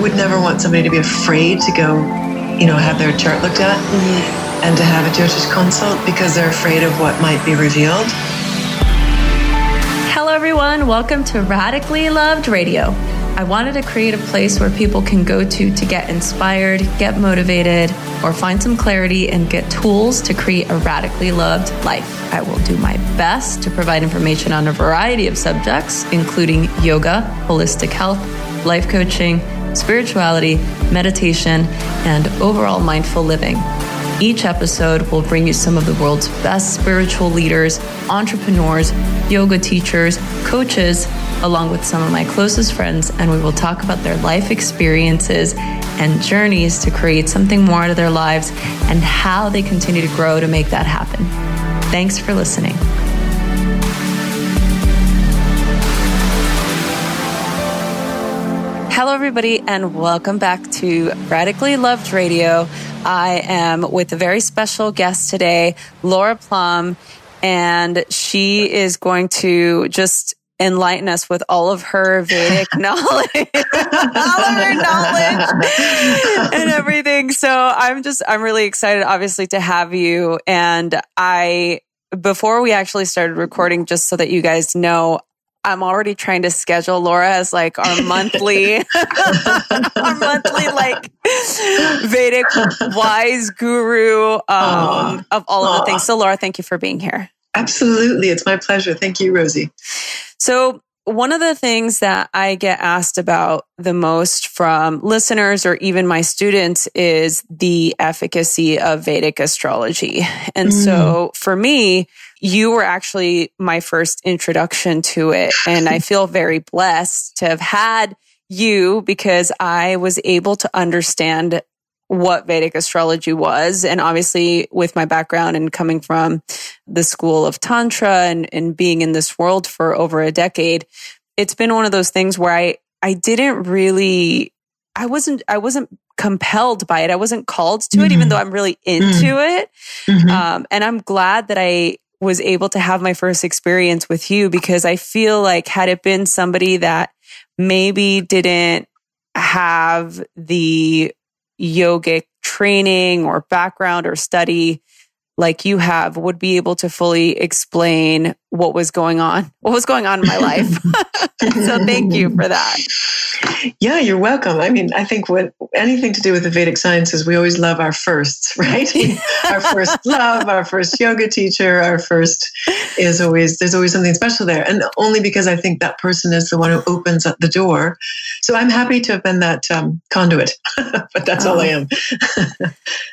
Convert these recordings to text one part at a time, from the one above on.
would never want somebody to be afraid to go, you know, have their chart looked at mm-hmm. and to have a Jyotish consult because they're afraid of what might be revealed. Hello, everyone. Welcome to Radically Loved Radio. I wanted to create a place where people can go to to get inspired, get motivated, or find some clarity and get tools to create a radically loved life. I will do my best to provide information on a variety of subjects, including yoga, holistic health, life coaching, spirituality, meditation, and overall mindful living. Each episode will bring you some of the world's best spiritual leaders, entrepreneurs, yoga teachers, coaches, along with some of my closest friends, and we will talk about their life experiences and journeys to create something more out of their lives and how they continue to grow to make that happen. Thanks for listening. Hello, everybody, and welcome back to Radically Loved Radio. I am with a very special guest today, Laura Plumb, and she is going to just enlighten us with all of her Vedic knowledge, all of her knowledge and everything. So I'm just, I'm really excited, obviously, to have you. And I, before we actually started recording, just so that you guys know, I'm already trying to schedule Laura as like our monthly, our monthly like Vedic wise guru um, of all of the things. So, Laura, thank you for being here. Absolutely. It's my pleasure. Thank you, Rosie. So, one of the things that I get asked about the most from listeners or even my students is the efficacy of Vedic astrology. And mm. so for me, you were actually my first introduction to it. And I feel very blessed to have had you because I was able to understand what Vedic astrology was. And obviously, with my background and coming from the school of Tantra and, and being in this world for over a decade, it's been one of those things where I, I didn't really, I wasn't, I wasn't compelled by it. I wasn't called to mm-hmm. it, even mm-hmm. though I'm really into mm-hmm. it. Mm-hmm. Um, and I'm glad that I was able to have my first experience with you because I feel like had it been somebody that maybe didn't have the yogic training or background or study like you have would be able to fully explain what was going on, what was going on in my life. so thank you for that. Yeah, you're welcome. I mean, I think what anything to do with the Vedic sciences, we always love our firsts, right? our first love, our first yoga teacher, our first is always, there's always something special there. And only because I think that person is the one who opens up the door. So I'm happy to have been that um, conduit, but that's oh. all I am.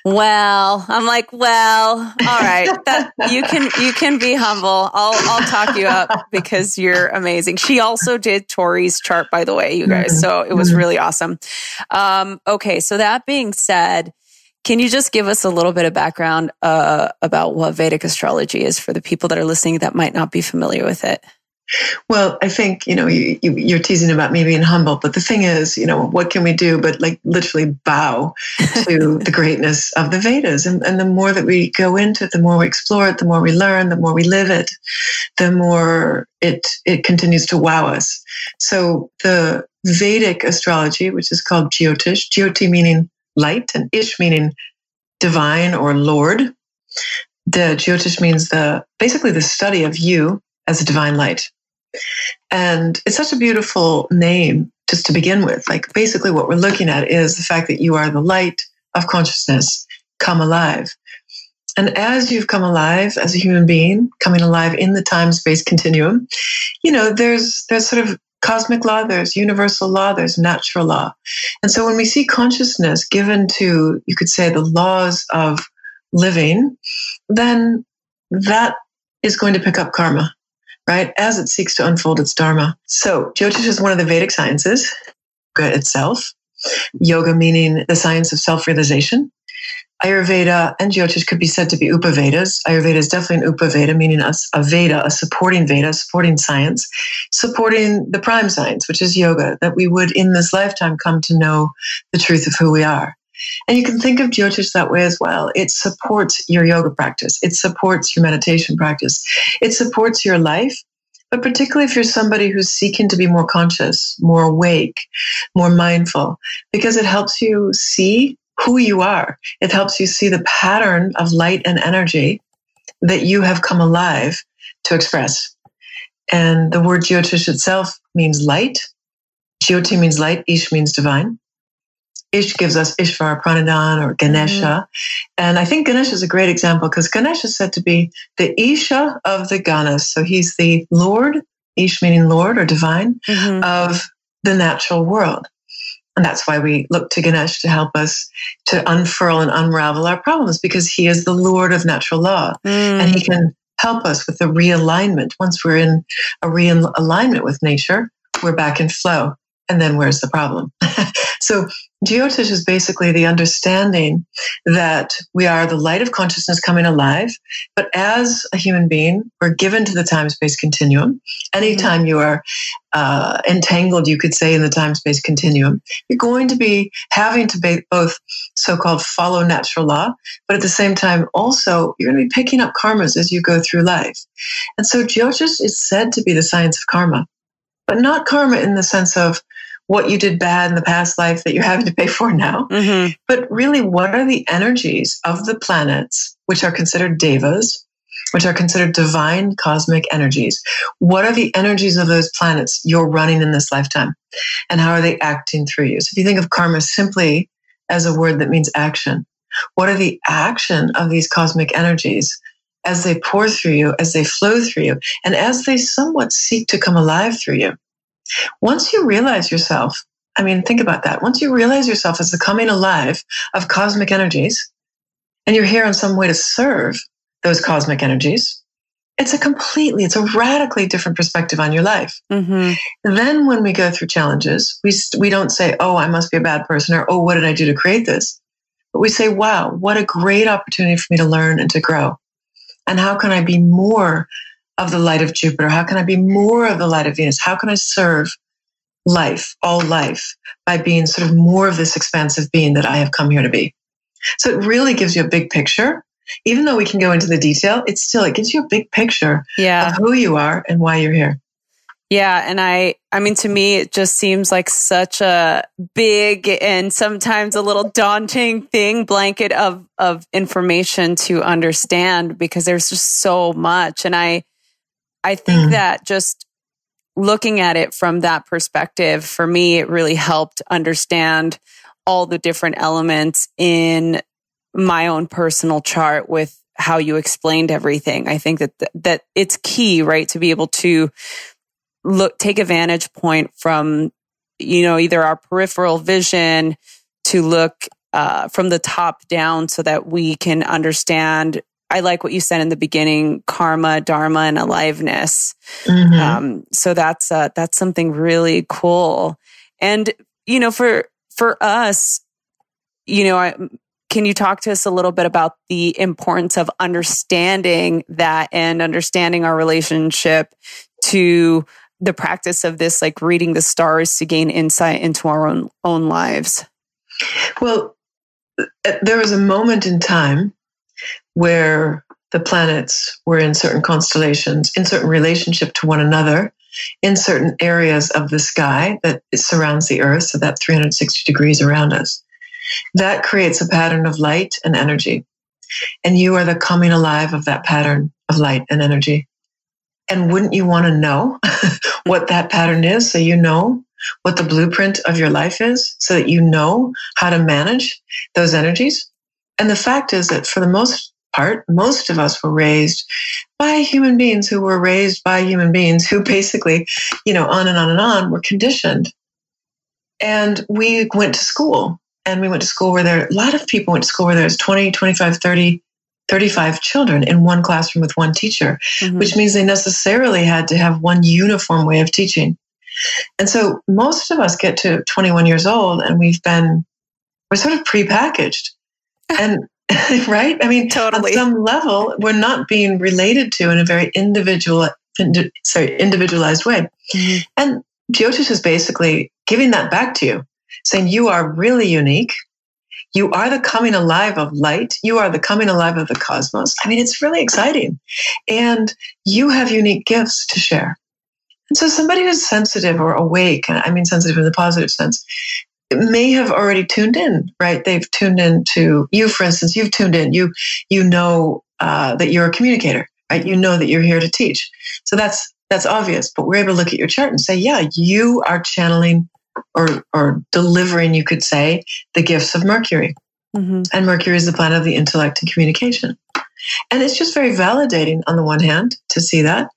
well, I'm like, well, all right, that, you can, you can be humble. I'll, I'll talk you up because you're amazing. She also did Tori's chart, by the way, you guys. Mm-hmm. So it was mm-hmm. really awesome. Um, okay. So that being said, can you just give us a little bit of background uh, about what Vedic astrology is for the people that are listening that might not be familiar with it? Well, I think, you know, you, you, are teasing about me being humble, but the thing is, you know, what can we do but like literally bow to the greatness of the Vedas? And, and the more that we go into it, the more we explore it, the more we learn, the more we live it, the more it, it continues to wow us. So the Vedic astrology, which is called Jyotish, Jyoti meaning light and Ish meaning divine or Lord. The Jyotish means the basically the study of you as a divine light. And it's such a beautiful name just to begin with. Like basically what we're looking at is the fact that you are the light of consciousness come alive. And as you've come alive as a human being, coming alive in the time space continuum, you know, there's there's sort of cosmic law, there's universal law, there's natural law. And so when we see consciousness given to, you could say, the laws of living, then that is going to pick up karma right? As it seeks to unfold its dharma. So Jyotish is one of the Vedic sciences, yoga itself, yoga meaning the science of self-realization. Ayurveda and Jyotish could be said to be Upavedas. Ayurveda is definitely an Upaveda, meaning a, a Veda, a supporting Veda, supporting science, supporting the prime science, which is yoga, that we would in this lifetime come to know the truth of who we are. And you can think of Jyotish that way as well. It supports your yoga practice. It supports your meditation practice. It supports your life but particularly if you're somebody who's seeking to be more conscious, more awake, more mindful, because it helps you see who you are. It helps you see the pattern of light and energy that you have come alive to express. And the word Jyotish itself means light. Jyoti means light, Ish means divine. Ish gives us Ishvara Pranidhan or Ganesha. Mm-hmm. And I think Ganesha is a great example because Ganesha is said to be the Isha of the Ganas. So he's the Lord, Ish meaning Lord or divine, mm-hmm. of the natural world. And that's why we look to Ganesh to help us to unfurl and unravel our problems because he is the Lord of natural law mm. and he can help us with the realignment. Once we're in a realignment with nature, we're back in flow. And then where's the problem? so Jyotish is basically the understanding that we are the light of consciousness coming alive, but as a human being, we're given to the time space continuum. Anytime mm-hmm. you are uh, entangled, you could say, in the time space continuum, you're going to be having to be both so called follow natural law, but at the same time, also, you're going to be picking up karmas as you go through life. And so Jyotish is said to be the science of karma, but not karma in the sense of what you did bad in the past life that you're having to pay for now. Mm-hmm. But really, what are the energies of the planets, which are considered devas, which are considered divine cosmic energies? What are the energies of those planets you're running in this lifetime? And how are they acting through you? So if you think of karma simply as a word that means action, what are the action of these cosmic energies as they pour through you, as they flow through you, and as they somewhat seek to come alive through you? Once you realize yourself, I mean, think about that. Once you realize yourself as the coming alive of cosmic energies, and you're here in some way to serve those cosmic energies, it's a completely, it's a radically different perspective on your life. Mm-hmm. Then when we go through challenges, we, we don't say, oh, I must be a bad person or, oh, what did I do to create this? But we say, wow, what a great opportunity for me to learn and to grow. And how can I be more of the light of Jupiter? How can I be more of the light of Venus? How can I serve life, all life, by being sort of more of this expansive being that I have come here to be? So it really gives you a big picture. Even though we can go into the detail, it still it gives you a big picture yeah. of who you are and why you're here. Yeah, and I I mean to me it just seems like such a big and sometimes a little daunting thing blanket of of information to understand because there's just so much and I I think mm. that just looking at it from that perspective, for me, it really helped understand all the different elements in my own personal chart with how you explained everything. I think that, th- that it's key, right? To be able to look, take a vantage point from, you know, either our peripheral vision to look uh, from the top down so that we can understand I like what you said in the beginning, karma, dharma, and aliveness. Mm-hmm. Um, so that's uh, that's something really cool. And you know, for for us, you know, I, can you talk to us a little bit about the importance of understanding that and understanding our relationship to the practice of this, like reading the stars to gain insight into our own own lives? Well, there was a moment in time where the planets were in certain constellations, in certain relationship to one another, in certain areas of the sky that surrounds the Earth, so that 360 degrees around us. That creates a pattern of light and energy. And you are the coming alive of that pattern of light and energy. And wouldn't you want to know what that pattern is so you know what the blueprint of your life is so that you know how to manage those energies? And the fact is that for the most part, most of us were raised by human beings who were raised by human beings who basically, you know, on and on and on were conditioned. And we went to school and we went to school where there, a lot of people went to school where there's 20, 25, 30, 35 children in one classroom with one teacher, mm-hmm. which means they necessarily had to have one uniform way of teaching. And so most of us get to 21 years old and we've been, we're sort of prepackaged. And right? I mean, totally. On some level, we're not being related to in a very individual, sorry, individualized way. Mm-hmm. And Jyotish is basically giving that back to you, saying you are really unique. You are the coming alive of light. You are the coming alive of the cosmos. I mean, it's really exciting. And you have unique gifts to share. And so somebody who's sensitive or awake, I mean sensitive in the positive sense, may have already tuned in, right? They've tuned in to you, for instance, you've tuned in. You you know uh, that you're a communicator, right? You know that you're here to teach. So that's that's obvious. But we're able to look at your chart and say, yeah, you are channeling or or delivering, you could say, the gifts of Mercury. Mm-hmm. And Mercury is the planet of the intellect and communication. And it's just very validating on the one hand to see that.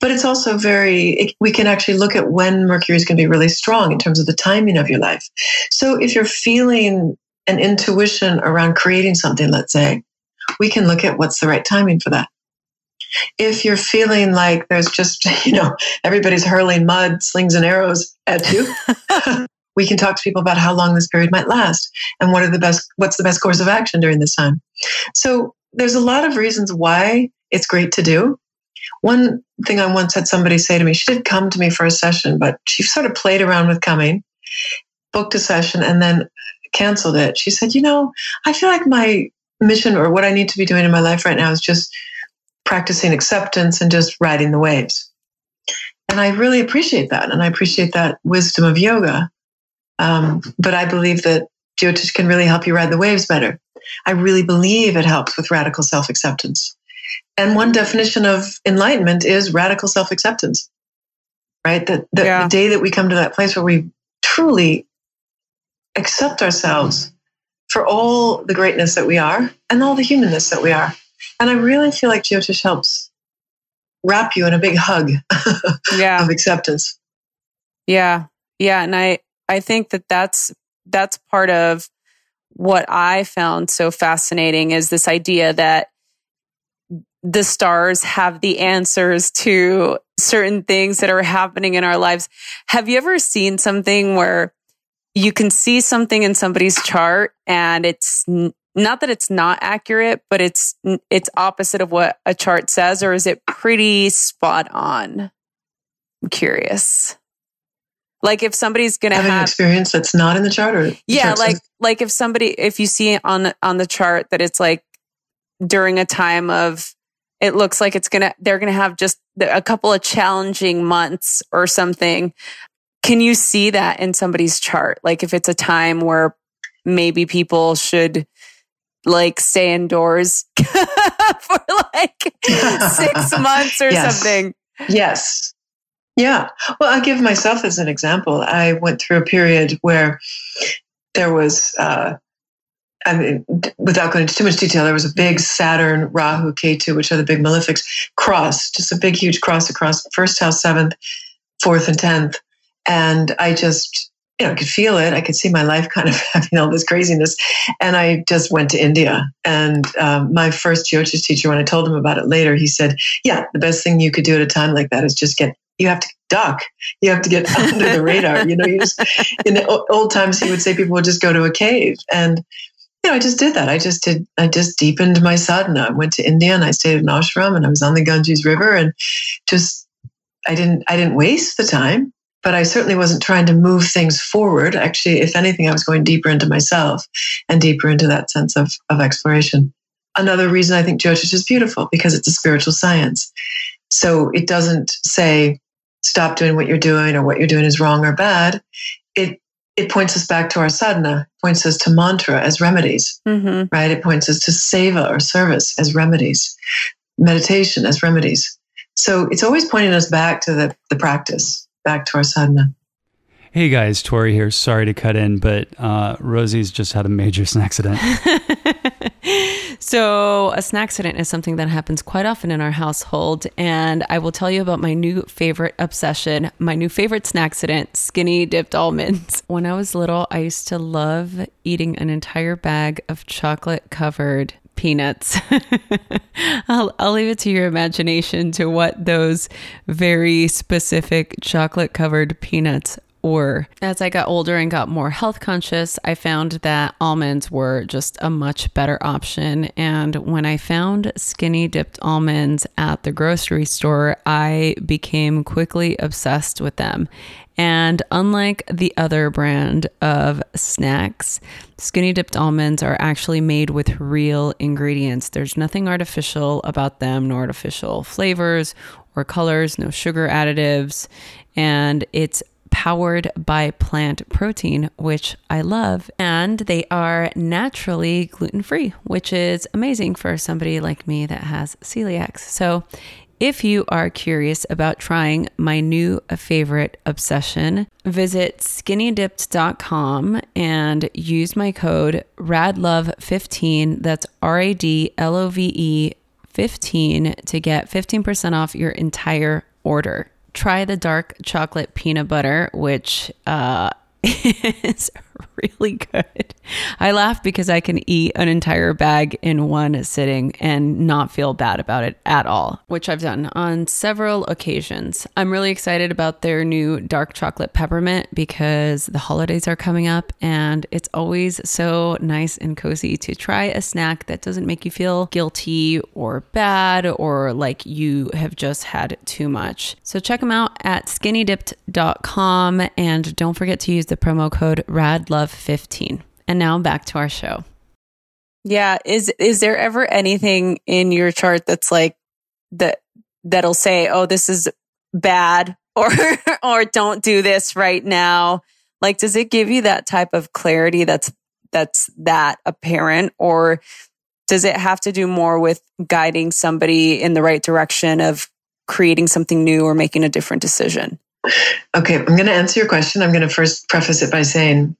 But it's also very, it, we can actually look at when Mercury is going to be really strong in terms of the timing of your life. So if you're feeling an intuition around creating something, let's say, we can look at what's the right timing for that. If you're feeling like there's just, you know, everybody's hurling mud, slings, and arrows at you, we can talk to people about how long this period might last and what are the best what's the best course of action during this time so there's a lot of reasons why it's great to do. One thing i once had somebody say to me she did come to me for a session but she sort of played around with coming booked a session and then canceled it. She said you know i feel like my mission or what i need to be doing in my life right now is just practicing acceptance and just riding the waves. And i really appreciate that and i appreciate that wisdom of yoga. Um, but I believe that Jyotish can really help you ride the waves better. I really believe it helps with radical self acceptance. And one definition of enlightenment is radical self acceptance, right? That the, yeah. the day that we come to that place where we truly accept ourselves for all the greatness that we are and all the humanness that we are. And I really feel like Jyotish helps wrap you in a big hug yeah. of acceptance. Yeah. Yeah. And I, I think that that's that's part of what I found so fascinating is this idea that the stars have the answers to certain things that are happening in our lives. Have you ever seen something where you can see something in somebody's chart and it's not that it's not accurate, but it's it's opposite of what a chart says or is it pretty spot on? I'm curious. Like if somebody's going to have an experience that's not in the chart, or yeah, like like if somebody if you see on on the chart that it's like during a time of it looks like it's gonna they're gonna have just a couple of challenging months or something. Can you see that in somebody's chart? Like if it's a time where maybe people should like stay indoors for like six months or yes. something. Yes. Yeah. Well, I'll give myself as an example. I went through a period where there was, uh, I mean, without going into too much detail, there was a big Saturn, Rahu, Ketu, which are the big malefics, cross, just a big, huge cross across first house, seventh, fourth, and tenth. And I just, you know, I could feel it. I could see my life kind of having all this craziness. And I just went to India. And um, my first Jyotish teacher, when I told him about it later, he said, Yeah, the best thing you could do at a time like that is just get you have to duck. You have to get under the radar. You know, you just in the old times he would say people would just go to a cave, and you know, I just did that. I just did. I just deepened my sadhana. I went to India and I stayed in ashram, and I was on the Ganges River, and just I didn't. I didn't waste the time, but I certainly wasn't trying to move things forward. Actually, if anything, I was going deeper into myself and deeper into that sense of of exploration. Another reason I think Jyotish is beautiful because it's a spiritual science. So it doesn't say stop doing what you're doing or what you're doing is wrong or bad, it it points us back to our sadhana, points us to mantra as remedies, mm-hmm. right? It points us to seva or service as remedies, meditation as remedies. So it's always pointing us back to the, the practice, back to our sadhana. Hey guys, Tori here. Sorry to cut in, but uh, Rosie's just had a major accident. so, a snack accident is something that happens quite often in our household. And I will tell you about my new favorite obsession, my new favorite snack accident skinny dipped almonds. When I was little, I used to love eating an entire bag of chocolate covered peanuts. I'll, I'll leave it to your imagination to what those very specific chocolate covered peanuts or. As I got older and got more health conscious, I found that almonds were just a much better option. And when I found skinny dipped almonds at the grocery store, I became quickly obsessed with them. And unlike the other brand of snacks, skinny dipped almonds are actually made with real ingredients. There's nothing artificial about them, no artificial flavors or colors, no sugar additives. And it's powered by plant protein, which I love. And they are naturally gluten free, which is amazing for somebody like me that has celiac. So if you are curious about trying my new favorite obsession, visit skinnydipped.com and use my code RADLOVE15. That's R A D L O V E 15 to get 15% off your entire order. Try the dark chocolate peanut butter, which uh, is really good. I laugh because I can eat an entire bag in one sitting and not feel bad about it at all, which I've done on several occasions. I'm really excited about their new dark chocolate peppermint because the holidays are coming up and it's always so nice and cozy to try a snack that doesn't make you feel guilty or bad or like you have just had too much. So check them out at skinnydipped.com and don't forget to use the promo code RADLOVE15. And now back to our show. Yeah, is is there ever anything in your chart that's like that that'll say, "Oh, this is bad," or or "Don't do this right now"? Like, does it give you that type of clarity that's that's that apparent, or does it have to do more with guiding somebody in the right direction of creating something new or making a different decision? Okay, I'm going to answer your question. I'm going to first preface it by saying,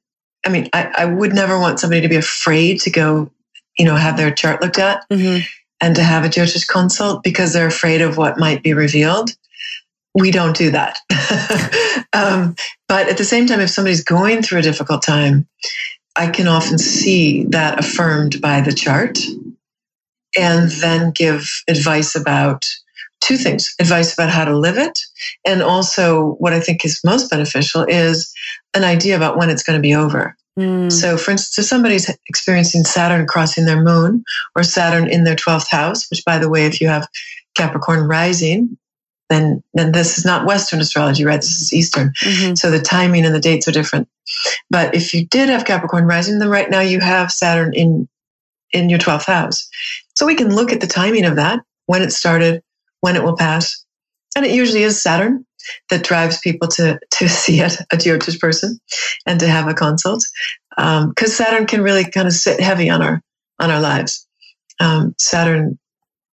I mean, I, I would never want somebody to be afraid to go, you know, have their chart looked at mm-hmm. and to have a Jyotish consult because they're afraid of what might be revealed. We don't do that. um, but at the same time, if somebody's going through a difficult time, I can often see that affirmed by the chart and then give advice about two things advice about how to live it. And also, what I think is most beneficial is an idea about when it's going to be over. Mm. So, for instance, if somebody's experiencing Saturn crossing their moon or Saturn in their 12th house, which, by the way, if you have Capricorn rising, then, then this is not Western astrology, right? This is Eastern. Mm-hmm. So the timing and the dates are different. But if you did have Capricorn rising, then right now you have Saturn in in your 12th house. So we can look at the timing of that, when it started, when it will pass. And it usually is Saturn that drives people to, to see it, a Jyotish person and to have a consult. Because um, Saturn can really kind of sit heavy on our, on our lives. Um, Saturn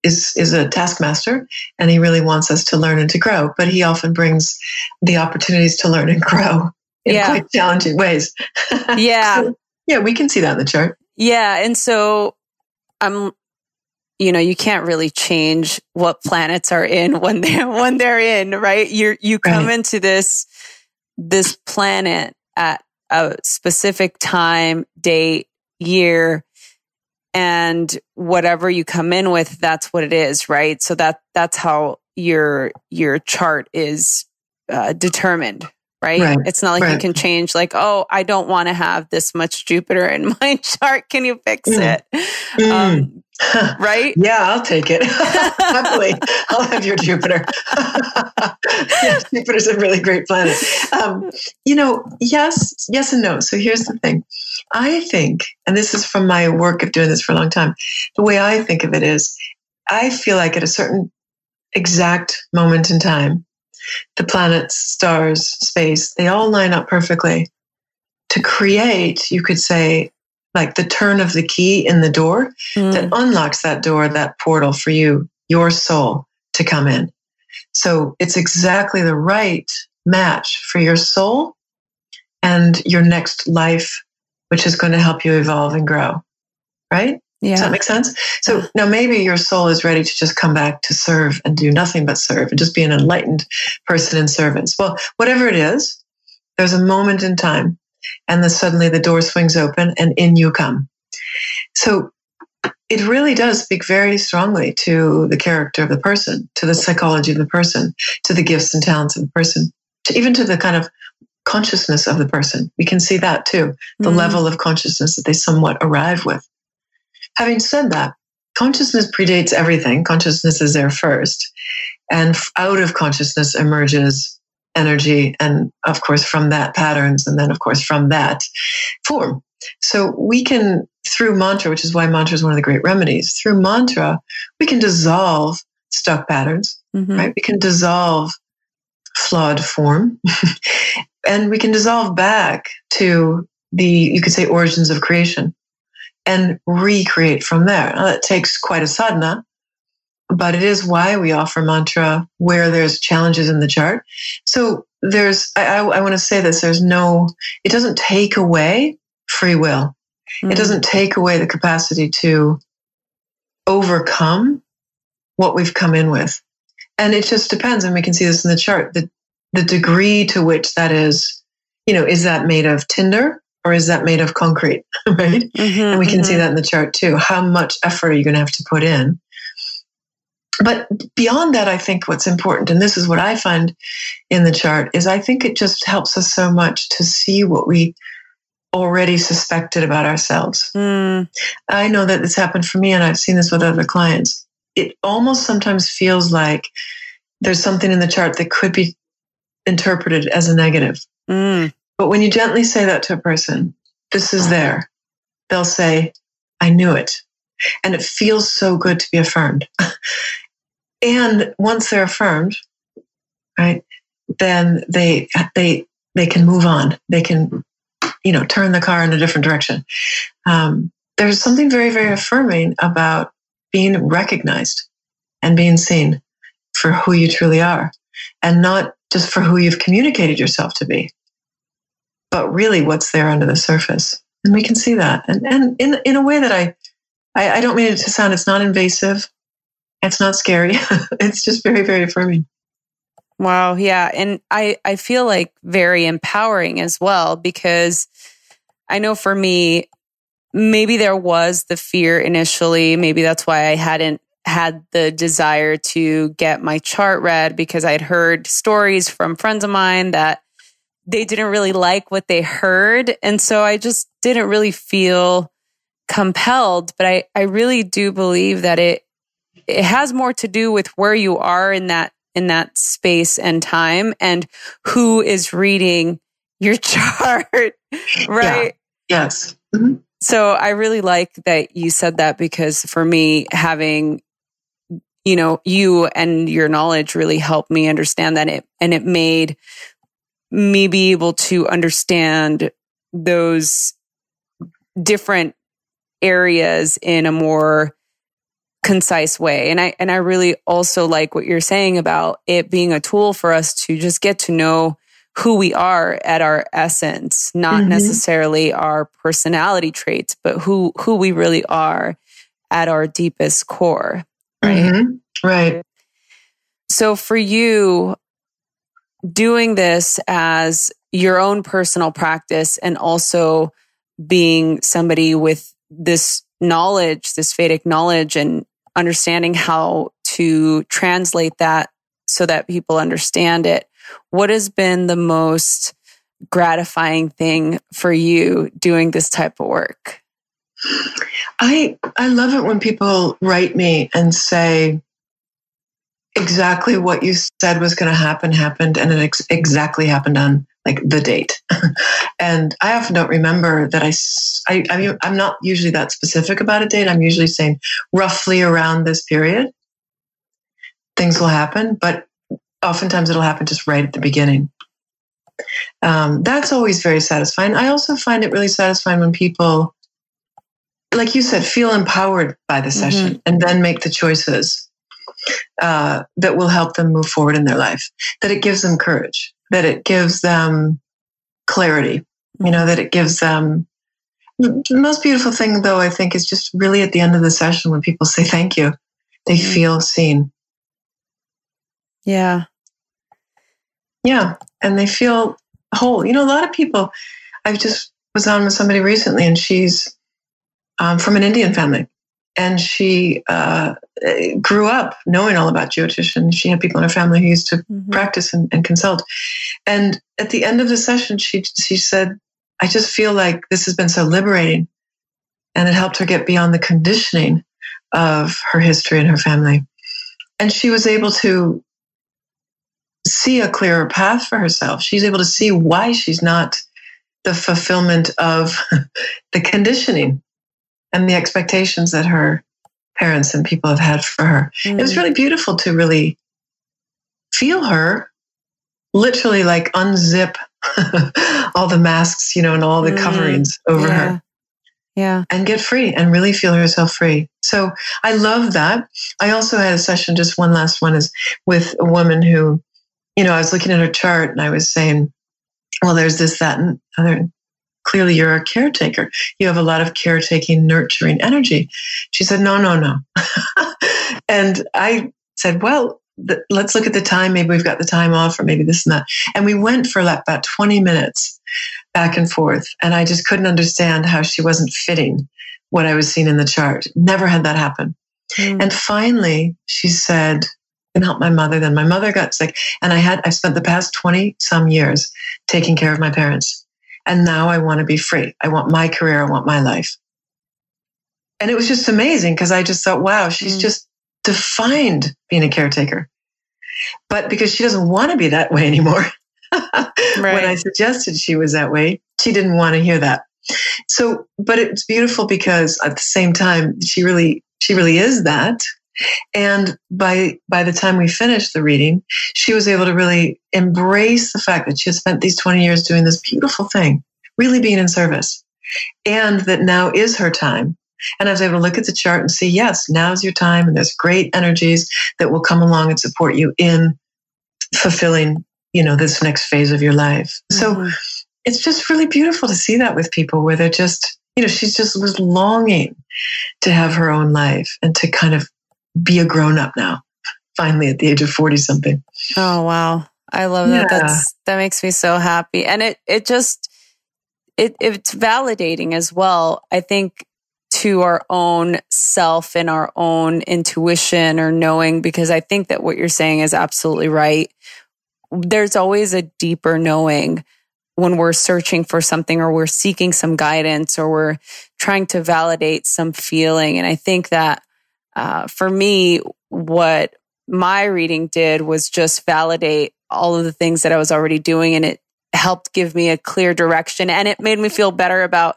is, is a taskmaster and he really wants us to learn and to grow, but he often brings the opportunities to learn and grow in yeah. quite challenging ways. Yeah. so, yeah, we can see that in the chart. Yeah. And so I'm you know, you can't really change what planets are in when they're when they're in, right? You you come right. into this this planet at a specific time, date, year, and whatever you come in with, that's what it is, right? So that that's how your your chart is uh, determined, right? right? It's not like right. you can change, like, oh, I don't want to have this much Jupiter in my chart. Can you fix mm. it? Mm. Um, right? yeah, I'll take it. Happily, I'll have your Jupiter. yeah, Jupiter's a really great planet. Um, you know, yes, yes, and no. So here's the thing. I think, and this is from my work of doing this for a long time, the way I think of it is I feel like at a certain exact moment in time, the planets, stars, space, they all line up perfectly to create, you could say, like the turn of the key in the door mm. that unlocks that door, that portal for you, your soul to come in. So it's exactly the right match for your soul and your next life, which is going to help you evolve and grow. Right? Yeah. Does that make sense? So now maybe your soul is ready to just come back to serve and do nothing but serve and just be an enlightened person in service. Well, whatever it is, there's a moment in time and then suddenly the door swings open and in you come. So it really does speak very strongly to the character of the person, to the psychology of the person, to the gifts and talents of the person, to even to the kind of consciousness of the person. We can see that too, the Mhm. level of consciousness that they somewhat arrive with. Having said that, consciousness predates everything. Consciousness is there first. And out of consciousness emerges energy. And of course, from that, patterns. And then, of course, from that, form. So we can, through mantra, which is why mantra is one of the great remedies, through mantra, we can dissolve stuck patterns Mhm. right? We can dissolve flawed form and we can dissolve back to the, you could say, origins of creation and recreate from there. Now, that takes quite a sadhana, but it is why we offer mantra where there's challenges in the chart. So there's, I, I, I want to say this, there's no, it doesn't take away free will. Mhm. It doesn't take away the capacity to overcome what we've come in with. And it just depends, and we can see this in the chart, the, the degree to which that is, you know, is that made of tinder or is that made of concrete, right? Mhm, And we can see mhm. that in the chart too. How much effort are you going to have to put in? But beyond that, I think what's important, and this is what I find in the chart, is I think it just helps us so much to see what we already suspected about ourselves. Mm, I know that this happened for me, and I've seen this with other clients. It almost sometimes feels like there's something in the chart that could be interpreted as a negative. mm, But when you gently say that to a person, this is there, they'll say, I knew it. And it feels so good to be affirmed. and once they're affirmed, right, then they they they can move on. They can, you know, turn the car in a different direction. Um, there's something very, very affirming about being recognized and being seen for who you truly are, and not just for who you've communicated yourself to be but really what's there under the surface. And we can see that. And, and in, in a way that I, I, I don't mean it to sound, it's not invasive. It's not scary. it's just very, very affirming. Wow, yeah, and I I feel like very empowering as well because I know for me maybe there was the fear initially, maybe that's why I hadn't had the desire to get my chart read because I'd heard stories from friends of mine that they didn't really like what they heard and so I just didn't really feel compelled, but I I really do believe that it it has more to do with where you are in that in that space and time and who is reading your chart right Yes. Mhm. so i really like that you said that because for me having you know you and your knowledge really helped me understand that it and it made me be able to understand those different areas in a more concise way and i and i really also like what you're saying about it being a tool for us to just get to know who we are at our essence not Mhm. necessarily our personality traits but who who we really are at our deepest core right Mhm. Right. so for you doing this as your own personal practice and also being somebody with this knowledge, this Vedic knowledge and understanding how to translate that so that people understand it. What has been the most gratifying thing for you doing this type of work? I I love it when people write me and say exactly what you said was going to happen happened, and it ex- exactly happened on like the date. and I often don't remember that i i mean, I'm not usually that specific about a date. I'm usually saying roughly around this period things will happen, but oftentimes it'll happen just right at the beginning. Um, that's always very satisfying. I also find it really satisfying when people like you said, feel empowered by the session and then make the choices uh, that will help them move forward in their life. That it gives them courage, that it gives them clarity, you know, that it gives them. The most beautiful thing, though, I think, is just really at the end of the session when people say thank you, they Mhm. feel seen. Yeah. Yeah. And they feel whole. You know, a lot of people, I just was on with somebody recently and she's um, from an Indian family. And she, uh, grew up knowing all about and she had people in her family who used to mm-hmm. practice and, and, consult. And at the end of the session, she she said, "I just feel like this has been so liberating, and it helped her get beyond the conditioning of her history and her family." And she was able to see a clearer path for herself. She's able to see why she's not the fulfillment of the conditioning and the expectations that her parents and people have had for her. Mm. It was mm. really beautiful to really feel her literally like unzip all the masks, you know, and all the mm. coverings over yeah. her. Yeah. And get free and really feel herself free. So I love that. I also had a session, just one last one is with a woman who, you know, I was looking at her chart and I was saying, well, there's this, that, and other clearly you're a caretaker. You have a lot of caretaking, nurturing energy. She said, no, no, no. and I said, well, the, let's look at the time. Maybe we've got the time off, or maybe this and that. And we went for like about 20 minutes back and forth. And I just couldn't understand how she wasn't fitting what I was seeing in the chart. Never had that happen. Mm. And finally, she said, and help my mother. Then my mother got sick, and I had I spent the past twenty some years taking care of my parents. And now I want to be free. I want my career. I want my life. And it was just amazing because I just thought, wow, she's mm. just defined being a caretaker. But because she doesn't want to be that way anymore, right. when I suggested she was that way, she didn't want to hear that. So, but it's beautiful because at the same time, she really, she really is that. And by by the time we finished the reading, she was able to really embrace the fact that she had spent these 20 years doing this beautiful thing, really being in service. And that now is her time. And I was able to look at the chart and see, yes, now's your time, and there's great energies that will come along and support you in fulfilling, you know, this next phase of your life. Mm-hmm. So it's just really beautiful to see that with people where they're just, you know, she's just was longing to have her own life and to kind of be a grown up now, finally at the age of 40 something. Oh, wow. I love that. Yeah. That's, that makes me so happy. And it, it just, it, it's validating as well. I think to our own self and our own intuition or knowing, because I think that what you're saying is absolutely right. There's always a deeper knowing when we're searching for something or we're seeking some guidance or we're trying to validate some feeling. And I think that uh, for me, what my reading did was just validate all of the things that I was already doing, and it helped give me a clear direction, and it made me feel better about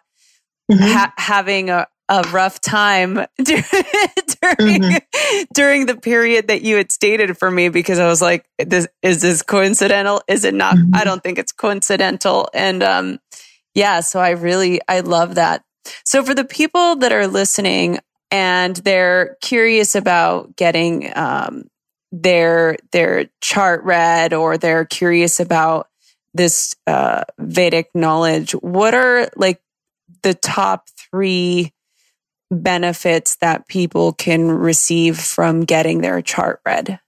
mm-hmm. ha- having a, a rough time during mm-hmm. during the period that you had stated for me because I was like, this, is this coincidental? Is it not? Mm-hmm. I don't think it's coincidental. And um, yeah, so I really I love that. So for the people that are listening, and they're curious about getting um, their their chart read or they're curious about this uh, Vedic knowledge. What are like the top three benefits that people can receive from getting their chart read?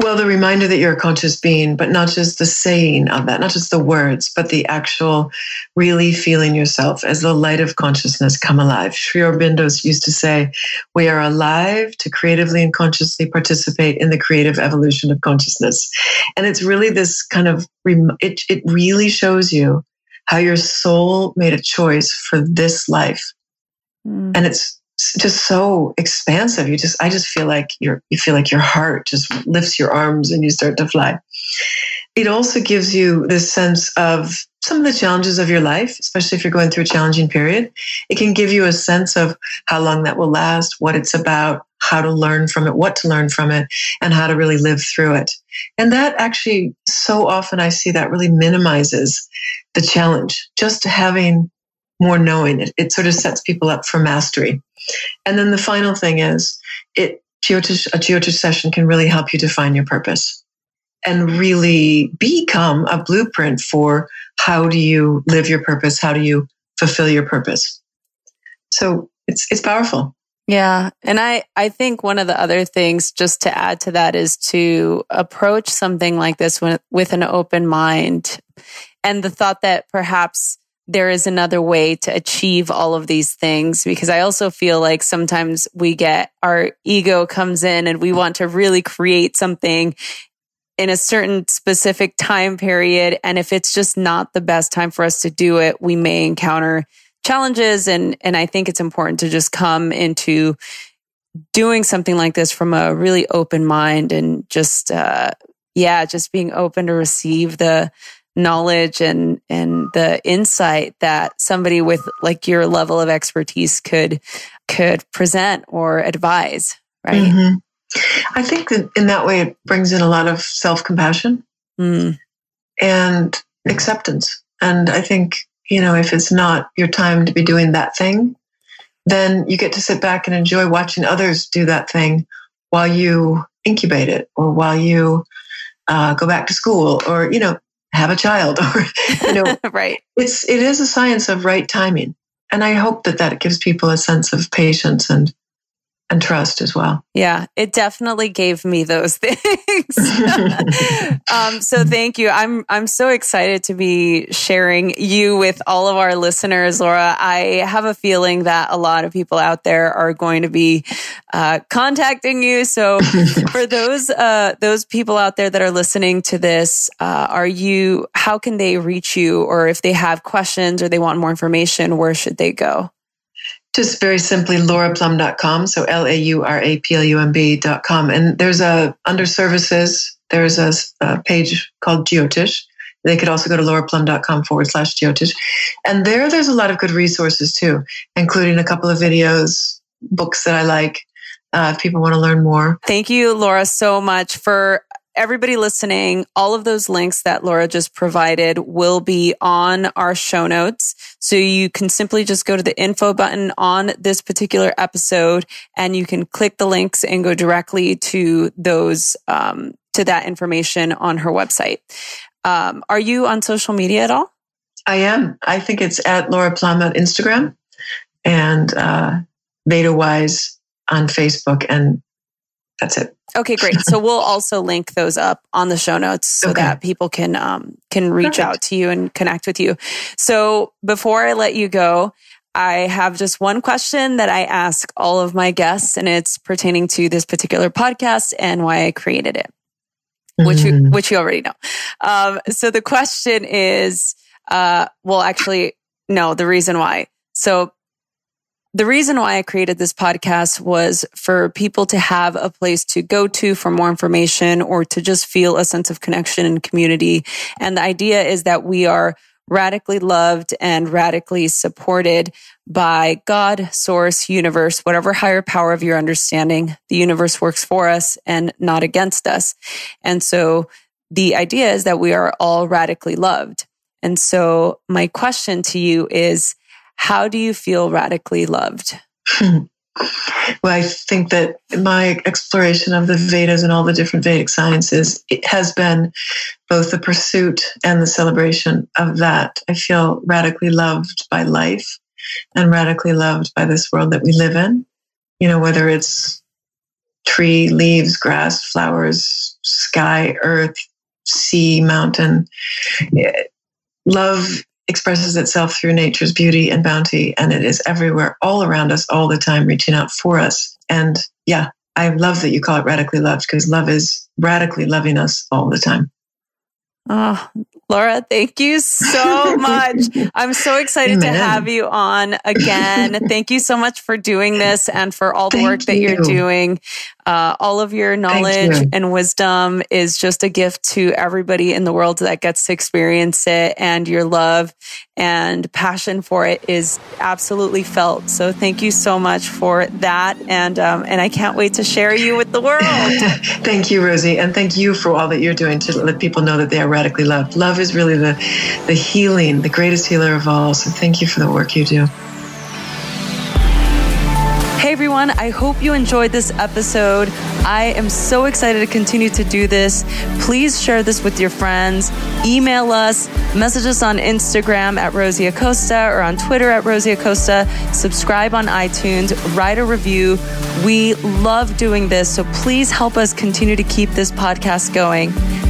Well, the reminder that you're a conscious being, but not just the saying of that, not just the words, but the actual really feeling yourself as the light of consciousness come alive. Sri Aurobindo used to say, We are alive to creatively and consciously participate in the creative evolution of consciousness. And it's really this kind of, it, it really shows you how your soul made a choice for this life. Mm. And it's just so expansive. You just, I just feel like your, you feel like your heart just lifts your arms and you start to fly. It also gives you this sense of some of the challenges of your life, especially if you're going through a challenging period. It can give you a sense of how long that will last, what it's about, how to learn from it, what to learn from it, and how to really live through it. And that actually, so often I see that really minimizes the challenge. Just having more knowing, it, it sort of sets people up for mastery. And then the final thing is it Jyotish, a Jyotish session can really help you define your purpose and really become a blueprint for how do you live your purpose? How do you fulfill your purpose? So it's it's powerful. Yeah. And I, I think one of the other things just to add to that is to approach something like this with, with an open mind and the thought that perhaps there is another way to achieve all of these things because I also feel like sometimes we get our ego comes in and we want to really create something in a certain specific time period. And if it's just not the best time for us to do it, we may encounter challenges. And, and I think it's important to just come into doing something like this from a really open mind and just, uh, yeah, just being open to receive the, knowledge and and the insight that somebody with like your level of expertise could could present or advise right mm-hmm. i think that in that way it brings in a lot of self-compassion mm. and acceptance and i think you know if it's not your time to be doing that thing then you get to sit back and enjoy watching others do that thing while you incubate it or while you uh, go back to school or you know have a child. Or you know right. it's it is a science of right timing. And i hope that that gives people a sense of patience and and trust as well. Yeah, it definitely gave me those things. um, so thank you. I'm I'm so excited to be sharing you with all of our listeners, Laura. I have a feeling that a lot of people out there are going to be uh, contacting you. So for those uh, those people out there that are listening to this, uh, are you? How can they reach you, or if they have questions or they want more information, where should they go? Just very simply, lauraplumb.com. So L A U R A P L U M B.com. And there's a, under services, there's a, a page called Jyotish. They could also go to lauraplumb.com forward slash Jyotish. And there, there's a lot of good resources too, including a couple of videos, books that I like. Uh, if people want to learn more. Thank you, Laura, so much for everybody listening, all of those links that Laura just provided will be on our show notes. So you can simply just go to the info button on this particular episode and you can click the links and go directly to those, um, to that information on her website. Um, are you on social media at all? I am. I think it's at Laura Plumb at Instagram and uh, Wise on Facebook, and that's it. Okay, great. So we'll also link those up on the show notes so okay. that people can um, can reach Perfect. out to you and connect with you. So before I let you go, I have just one question that I ask all of my guests, and it's pertaining to this particular podcast and why I created it, which you, mm. which you already know. Um, so the question is, uh, well, actually, no, the reason why. So the reason why I created this podcast was for people to have a place to go to for more information or to just feel a sense of connection and community. And the idea is that we are radically loved and radically supported by God, source, universe, whatever higher power of your understanding. The universe works for us and not against us. And so the idea is that we are all radically loved. And so my question to you is, how do you feel radically loved? well, I think that my exploration of the Vedas and all the different Vedic sciences has been both the pursuit and the celebration of that. I feel radically loved by life and radically loved by this world that we live in. You know, whether it's tree, leaves, grass, flowers, sky, earth, sea, mountain. Love expresses itself through nature's beauty and bounty, and it is everywhere, all around us, all the time, reaching out for us. And yeah, I love that you call it radically loved because love is radically loving us all the time. Oh, Laura, thank you so much. I'm so excited Amen. to have you on again. thank you so much for doing this and for all the thank work that you. you're doing. Uh, all of your knowledge you. and wisdom is just a gift to everybody in the world that gets to experience it. And your love and passion for it is absolutely felt. So thank you so much for that. And, um, and I can't wait to share you with the world. thank you, Rosie. And thank you for all that you're doing to let people know that they are radically loved. Love is really the, the healing, the greatest healer of all. So thank you for the work you do. Hey everyone, I hope you enjoyed this episode. I am so excited to continue to do this. Please share this with your friends, email us, message us on Instagram at Rosie Acosta or on Twitter at Rosie Acosta, subscribe on iTunes, write a review. We love doing this, so please help us continue to keep this podcast going.